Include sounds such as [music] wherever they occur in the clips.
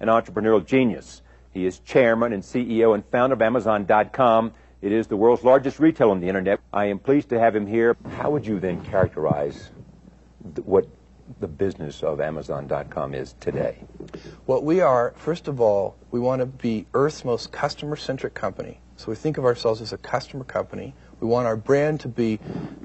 an entrepreneurial genius. He is chairman and CEO and founder of Amazon.com. It is the world's largest retailer on the internet. I am pleased to have him here. How would you then characterize th- what the business of Amazon.com is today? What we are, first of all, we want to be Earth's most customer centric company. So we think of ourselves as a customer company. We want our brand to be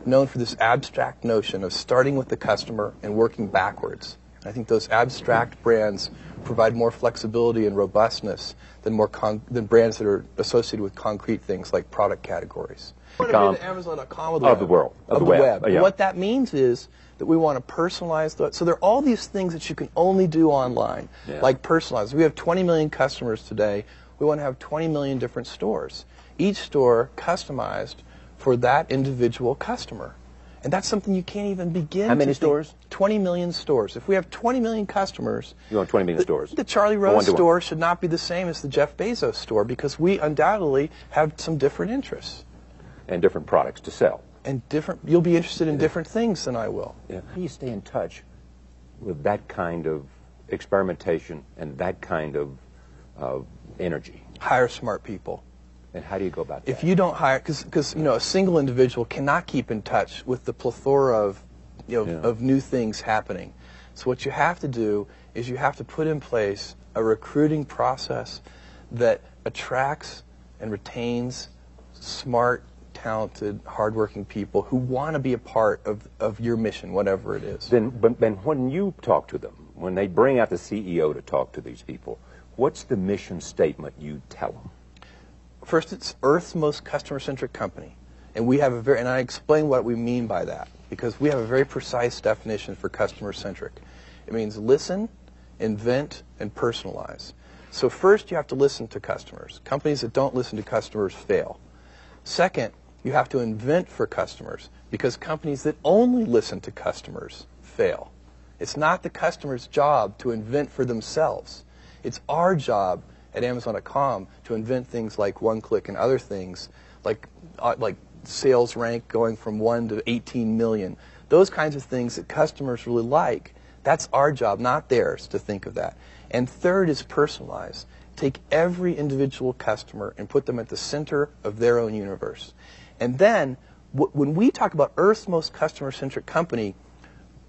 known for this abstract notion of starting with the customer and working backwards. I think those abstract brands provide more flexibility and robustness than more con- than brands that are associated with concrete things like product categories. We want to be the Amazon.com of the, Of the world, of Of, the the web. web. Uh, yeah. What that means is that we want to personalize the. So there are all these things that you can only do online, Yeah. like personalize. We have 20 million customers today. We want to have 20 million different stores. Each store customized for that individual customer. And that's something you can't even begin How many to think- stores? 20 million stores. If we have 20 million customers, You want 20 million stores? the Charlie Rose store should not be the same as the Jeff Bezos store because we undoubtedly have some different interests And different products to sell. and different. You'll be interested in different things than I will. Yeah. How do you stay in touch with that kind of experimentation and that kind of uh, energy? Hire smart people. And how do you go about that? If you don't hire, because you know a single individual cannot keep in touch with the plethora of you know Yeah. of new things happening. So what you have to do is you have to put in place a recruiting process that attracts and retains smart, talented, hardworking people who want to be a part of, of your mission, whatever it is. Then, but, then when you talk to them, when they bring out the CEO to talk to these people, what's the mission statement you tell them? First, it's Earth's most customer-centric company, and we have a very and I explain what we mean by that because we have a very precise definition for customer-centric. It means listen, invent, and personalize. So first, you have to listen to customers. Companies that don't listen to customers fail. Second, you have to invent for customers because companies that only listen to customers fail. It's not the customer's job to invent for themselves. It's our job at Amazon.com to invent things like one-click and other things like uh, like sales rank going from 1 to 18 million. Those kinds of things that customers really like. That's our job, not theirs, to think of that. And third is personalize. Take every individual customer and put them at the center of their own universe. And then, when we talk about Earth's most customer-centric company,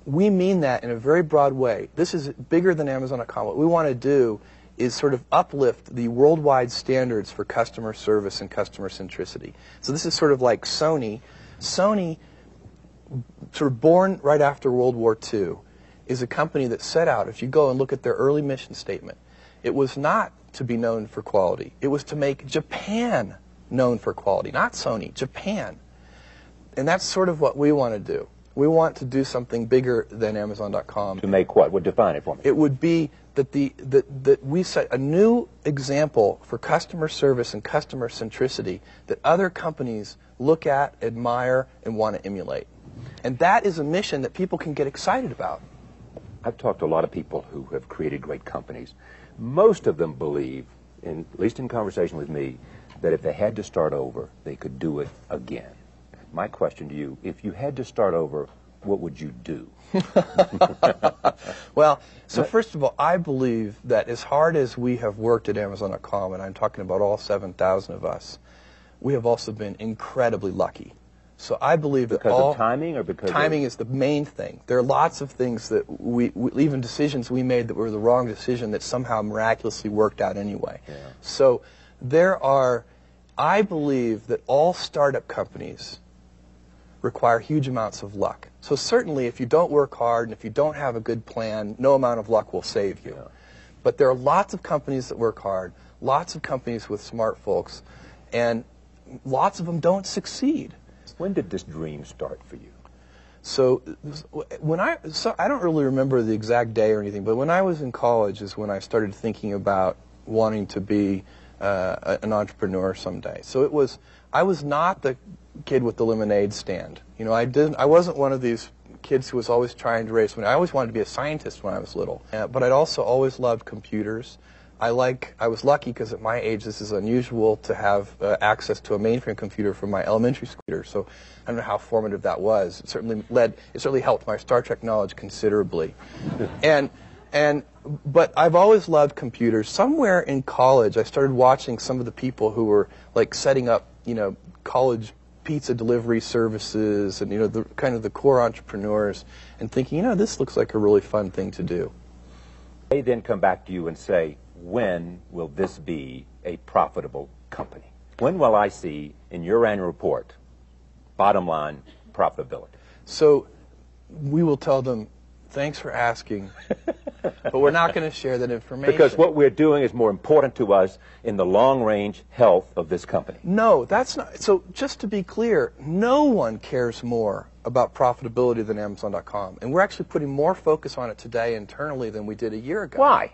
we mean that in a very broad way. This is bigger than Amazon.com. What we want to do is sort of uplift the worldwide standards for customer service and customer centricity. So this is sort of like Sony. Sony, sort of born right after World War II, is a company that set out, if you go and look at their early mission statement, it was not to be known for quality. It was to make Japan known for quality, not Sony, Japan. And that's sort of what we want to do. We want to do something bigger than Amazon.com. To make what? Would define it for me? It would be that the that, that we set a new example for customer service and customer centricity that other companies look at, admire, and want to emulate. And that is a mission that people can get excited about. I've talked to a lot of people who have created great companies. Most of them believe, in, at least in conversation with me, that if they had to start over, they could do it again. My question to you, if you had to start over, what would you do? [laughs] Well, so first of all, I believe that as hard as we have worked at Amazon.com, and I'm talking about all 7,000 of us, we have also been incredibly lucky. So I believe that Because all of timing or because timing of, is the main thing. There are lots of things that we, we even decisions we made that were the wrong decision that somehow miraculously worked out anyway. Yeah. So there are, I believe that all startup companies require huge amounts of luck. So certainly if you don't work hard and if you don't have a good plan, no amount of luck will save you. Yeah. But there are lots of companies that work hard, lots of companies with smart folks, and lots of them don't succeed. when did this dream start for you? So when I so I don't really remember the exact day or anything, but when I was in college is when I started thinking about wanting to be uh, an entrepreneur someday. So it was I was not the kid with the lemonade stand. You know, I didn't I wasn't one of these kids who was always trying to raise money. I always wanted to be a scientist when I was little, uh, but I'd also always loved computers. I like. I was lucky because at my age, this is unusual to have uh, access to a mainframe computer from my elementary school. So I don't know how formative that was. It certainly led. It certainly helped my Star Trek knowledge considerably. [laughs] and And but I've always loved computers. Somewhere in college, I started watching some of the people who were like setting up, you know, college pizza delivery services and you know the kind of the core entrepreneurs and thinking, you know, this looks like a really fun thing to do. They then come back to you and say, when will this be a profitable company? When will I see in your annual report bottom line profitability? So we will tell them, thanks for asking, [laughs] but we're not going to share that information. Because what we're doing is more important to us in the long range health of this company. No, that's not. So just to be clear, no one cares more about profitability than Amazon.com. And we're actually putting more focus on it today internally than we did a year ago. Why?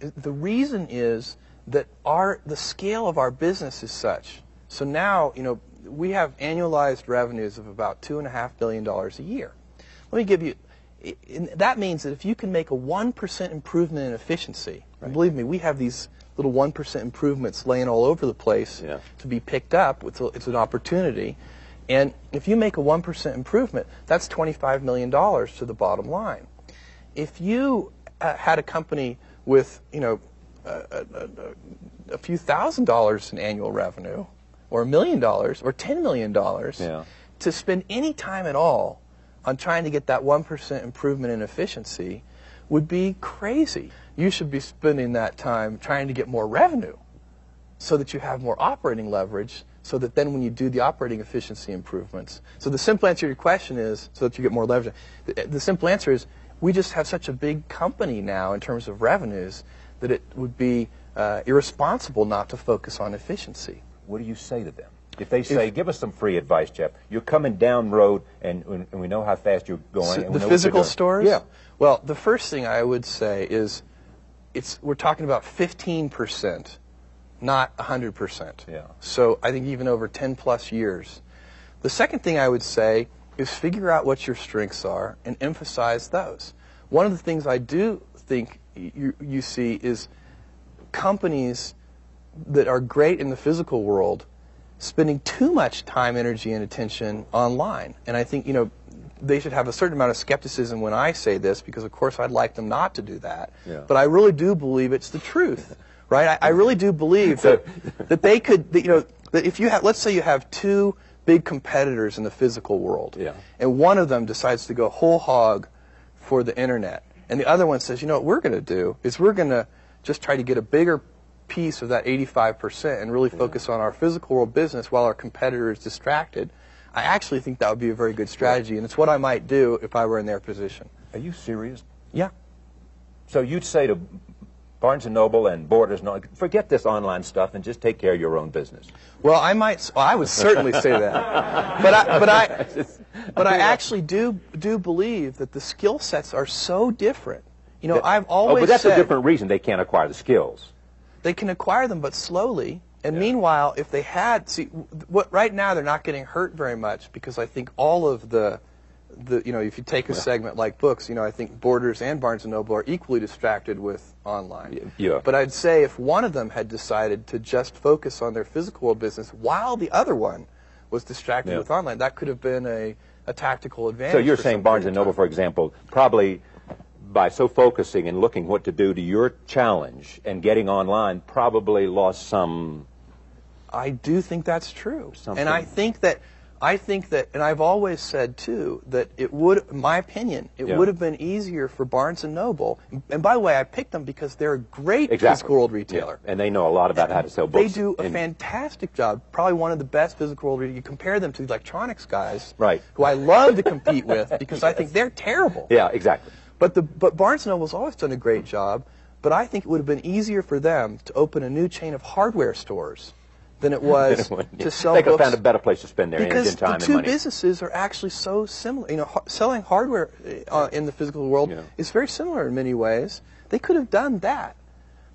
The reason is that our the scale of our business is such. So now, you know, we have annualized revenues of about two and a half billion dollars a year. Let me give you. That means that if you can make a one percent improvement in efficiency, right. and believe me, we have these little one percent improvements laying all over the place yeah. to be picked up. It's, a, it's an opportunity, and if you make a one percent improvement, that's twenty-five million dollars to the bottom line. If you uh, had a company with, you know, a, a, a few thousand dollars in annual revenue, or a million dollars, or ten million dollars, yeah. to spend any time at all on trying to get that 1% improvement in efficiency would be crazy. You should be spending that time trying to get more revenue so that you have more operating leverage so that then when you do the operating efficiency improvements. So the simple answer to your question is so that you get more leverage. The, the simple answer is we just have such a big company now in terms of revenues that it would be uh, irresponsible not to focus on efficiency. What do you say to them? If they say, if, "Give us some free advice, Jeff," you're coming down road, and, and we know how fast you're going. So the physical stores. Yeah. Well, the first thing I would say is, it's we're talking about 15 percent, not 100 percent. Yeah. So I think even over 10 plus years. The second thing I would say is figure out what your strengths are and emphasize those. One of the things I do think you, you see is companies that are great in the physical world spending too much time, energy, and attention online. And I think, you know, they should have a certain amount of skepticism when I say this because, of course, I'd like them not to do that. Yeah. But I really do believe it's the truth, [laughs] right? I, I really do believe that, [laughs] that they could, that, you know, that if you have, let's say you have two big competitors in the physical world, yeah. and one of them decides to go whole hog for the internet, and the other one says, you know, what we're going to do is we're going to just try to get a bigger piece of that 85% and really focus on our physical world business while our competitor is distracted, I actually think that would be a very good strategy, and it's what I might do if I were in their position. Are you serious? Yeah. So you'd say to Barnes and Noble and Borders, forget this online stuff and just take care of your own business. Well, I might. Well, I would certainly say that, [laughs] but I, but I, [laughs] but I actually do do believe that the skill sets are so different. You know, I've always. Oh, but that's said, a different reason they can't acquire the skills. They can acquire them, but slowly. And Yeah. meanwhile, if they had, see, what right now they're not getting hurt very much because I think all of the, the you know, if you take a segment like books, you know, I think Borders and Barnes and Noble are equally distracted with online. Yeah. But I'd say if one of them had decided to just focus on their physical world business while the other one was distracted Yeah. with online, that could have been a, a tactical advantage. So you're saying Barnes and Noble, for example, probably by so focusing and looking what to do to your challenge and getting online, probably lost some. I do think that's true. Something. And I think that I think that and I've always said too that it would in my opinion, it Yeah. would have been easier for Barnes and Noble. And by the way, I picked them because they're a great Exactly. physical world retailer. Yeah. And they know a lot about how to sell books. They do a And- fantastic job. Probably one of the best physical world retailers. You compare them to the electronics guys, Right. who I love to compete with because I think they're terrible. Yeah, exactly. But the but Barnes and Noble's always done a great job. But I think it would have been easier for them to open a new chain of hardware stores than it [laughs] was to sell they could have found a better place to spend their because energy and time the two and money. businesses are actually so similar. You know, ha- selling hardware uh, in the physical world Yeah. is very similar in many ways. They could have done that,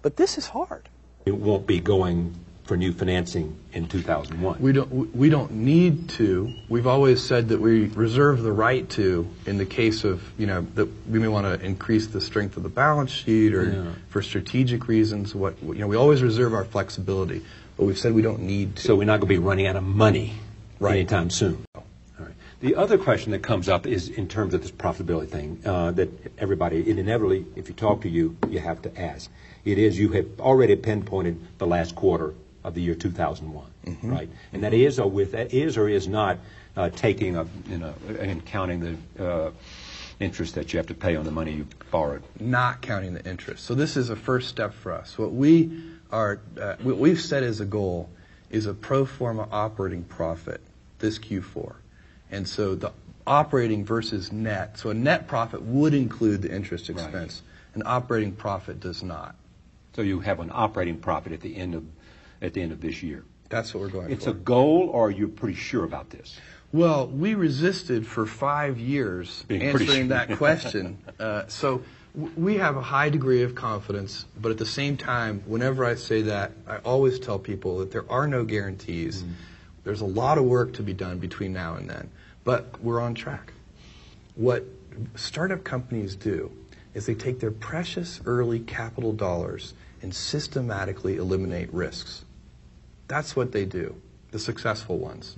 but this is hard. It won't be going for new financing in 2001. We don't, we don't need to. We've always said that we reserve the right to in the case of, you know, that we may want to increase the strength of the balance sheet or Yeah. for strategic reasons. What, you know, we always reserve our flexibility, but we've said we don't need to. So we're not going to be running out of money Right. anytime soon. All right. The other question that comes up is in terms of this profitability thing uh, that everybody, it inevitably, if you talk to you, you have to ask. It is you have already pinpointed the last quarter of the year 2001, right? And that is or with that is or is not uh, taking a you know and counting the uh, interest that you have to pay on the money you borrowed. not counting the interest. So this is a first step for us. What we are, uh, what we've set as a goal is a pro forma operating profit this Q4, and so the operating versus net. So a net profit would include the interest expense. An operating profit does not. So you have an operating profit at the end of at the end of this year. That's what we're going It's for. It's a goal, or are you're pretty sure about this? Well, we resisted for five years Being answering sure. that question. [laughs] Uh, so w- we have a high degree of confidence, but at the same time, whenever I say that, I always tell people that there are no guarantees. There's a lot of work to be done between now and then, but we're on track. What startup companies do is they take their precious early capital dollars and systematically eliminate risks. That's what they do, the successful ones.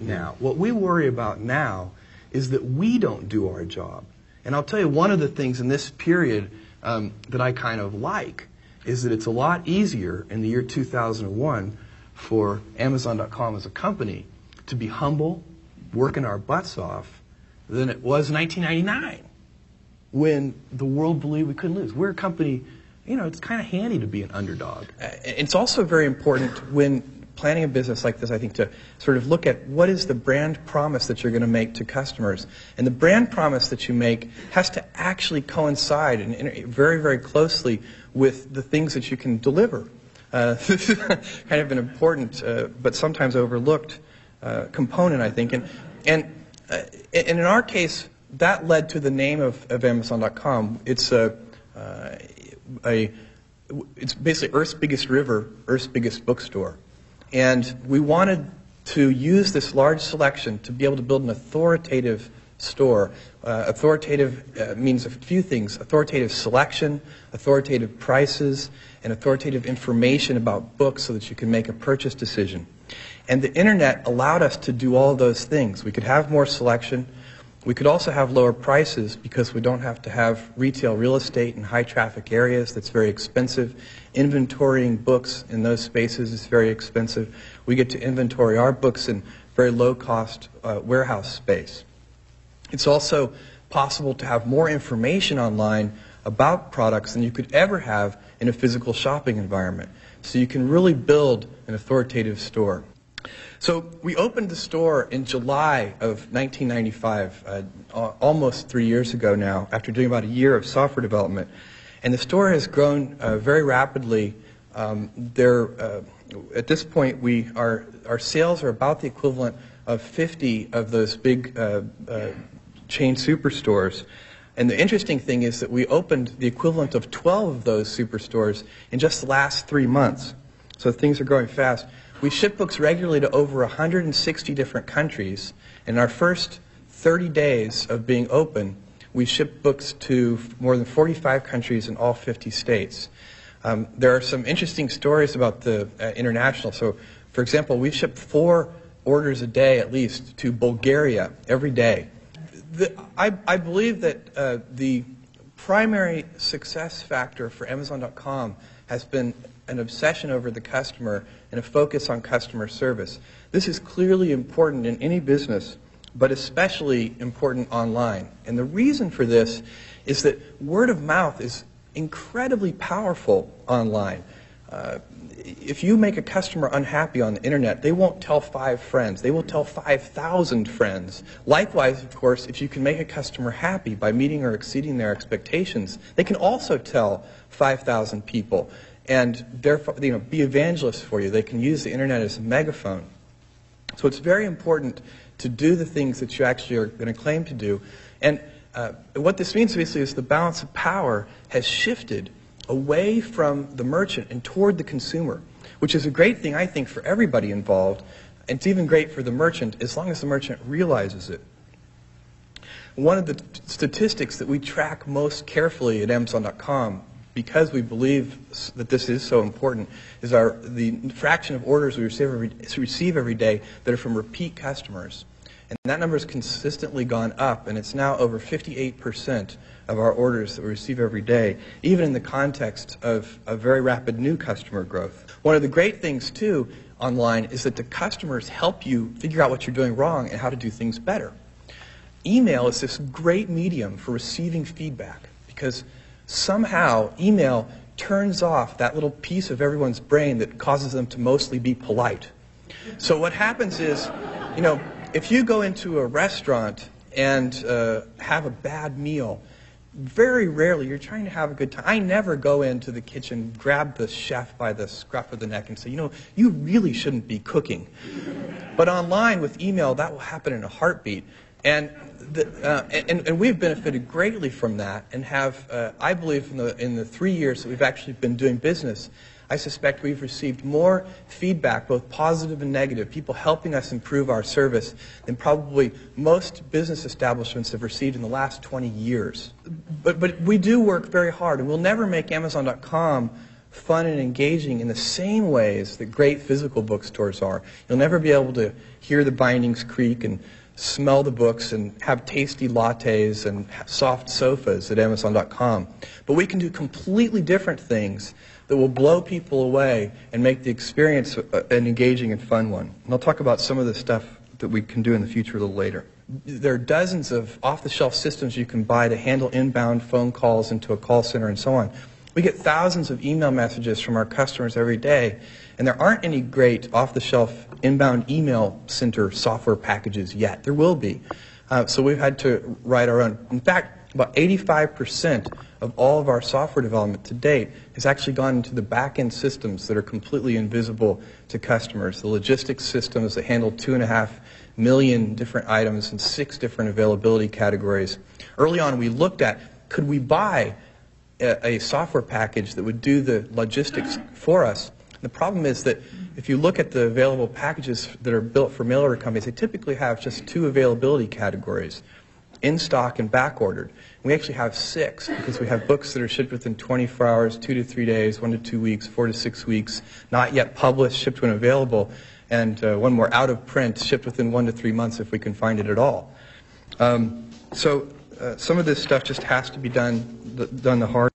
Now, what we worry about now is that we don't do our job. And I'll tell you, one of the things in this period um, that I kind of like is that it's a lot easier in the year 2001 for Amazon.com as a company to be humble, working our butts off, than it was in 1999 when the world believed we couldn't lose. We're a company, you know, it's kind of handy to be an underdog. Uh, It's also very important when planning a business like this, I think, to sort of look at what is the brand promise that you're going to make to customers. And the brand promise that you make has to actually coincide and inter- very, very closely with the things that you can deliver. Uh, [laughs] kind of an important, uh, but sometimes overlooked uh, component, I think. And, and, uh, and in our case, that led to the name of, of Amazon.com. It's a, uh, a, it's basically Earth's biggest river, Earth's biggest bookstore. And we wanted to use this large selection to be able to build an authoritative store. Uh, authoritative uh, means a few things authoritative selection, authoritative prices, and authoritative information about books so that you can make a purchase decision. And the internet allowed us to do all those things. We could have more selection. We could also have lower prices because we don't have to have retail real estate in high traffic areas that's very expensive. Inventorying books in those spaces is very expensive. We get to inventory our books in very low cost uh, warehouse space. It's also possible to have more information online about products than you could ever have in a physical shopping environment. So you can really build an authoritative store. So we opened the store in July of 1995, uh, almost three years ago now, after doing about a year of software development. And the store has grown uh, very rapidly. Um, there, uh, at this point, we are, our sales are about the equivalent of 50 of those big uh, uh, chain superstores. And the interesting thing is that we opened the equivalent of 12 of those superstores in just the last three months. So things are growing fast. We ship books regularly to over 160 different countries. In our first 30 days of being open, we shipped books to more than 45 countries in all 50 states. Um, there are some interesting stories about the uh, international. So, for example, we ship four orders a day at least to Bulgaria every day. The, I, I believe that uh, the primary success factor for Amazon.com has been an obsession over the customer and a focus on customer service. This is clearly important in any business, but especially important online. And the reason for this is that word of mouth is incredibly powerful online. Uh, if you make a customer unhappy on the internet, they won't tell five friends. They will tell 5,000 friends. Likewise, of course, if you can make a customer happy by meeting or exceeding their expectations, they can also tell 5,000 people and therefore, you know, be evangelists for you. They can use the internet as a megaphone. So it's very important to do the things that you actually are going to claim to do. And uh, what this means basically is the balance of power has shifted away from the merchant and toward the consumer, which is a great thing, I think, for everybody involved. And it's even great for the merchant as long as the merchant realizes it. One of the statistics that we track most carefully at Amazon.com, because we believe that this is so important, is our the fraction of orders we receive every, receive every day that are from repeat customers. And that number has consistently gone up, and it's now over 58% of our orders that we receive every day, even in the context of a very rapid new customer growth. One of the great things, too, online is that the customers help you figure out what you're doing wrong and how to do things better. Email is this great medium for receiving feedback because somehow email turns off that little piece of everyone's brain that causes them to mostly be polite. So what happens is, you know, if you go into a restaurant and uh, have a bad meal, very rarely you're trying to have a good time. I never go into the kitchen, grab the chef by the scruff of the neck, and say, you know, you really shouldn't be cooking. But online with email, that will happen in a heartbeat. And, the, uh, and, and, we've benefited greatly from that and have, uh, I believe, in the, in the three years that we've actually been doing business, I suspect we've received more feedback, both positive and negative, people helping us improve our service, than probably most business establishments have received in the last 20 years. But, but we do work very hard, and we'll never make Amazon.com fun and engaging in the same ways that great physical bookstores are. You'll never be able to hear the bindings creak and smell the books and have tasty lattes and soft sofas at Amazon.com. But we can do completely different things that will blow people away and make the experience uh, an engaging and fun one. And I'll talk about some of the stuff that we can do in the future a little later. There are dozens of off-the-shelf systems you can buy to handle inbound phone calls into a call center and so on. We get thousands of email messages from our customers every day, and there aren't any great off-the-shelf inbound email center software packages yet. There will be. Uh, so we've had to write our own. In fact, about 85% of all of our software development to date has actually gone into the back-end systems that are completely invisible to customers. The logistics systems that handle two and a half million different items in six different availability categories. Early on, we looked at could we buy a, a software package that would do the logistics for us. The problem is that if you look at the available packages that are built for mail order companies, they typically have just two availability categories, in stock and back ordered. We actually have six because we have books that are shipped within 24 hours, two to three days, one to two weeks, four to six weeks, not yet published, shipped when available, and uh, one more out of print, shipped within one to three months if we can find it at all. Um, so uh, some of this stuff just has to be done, done the hard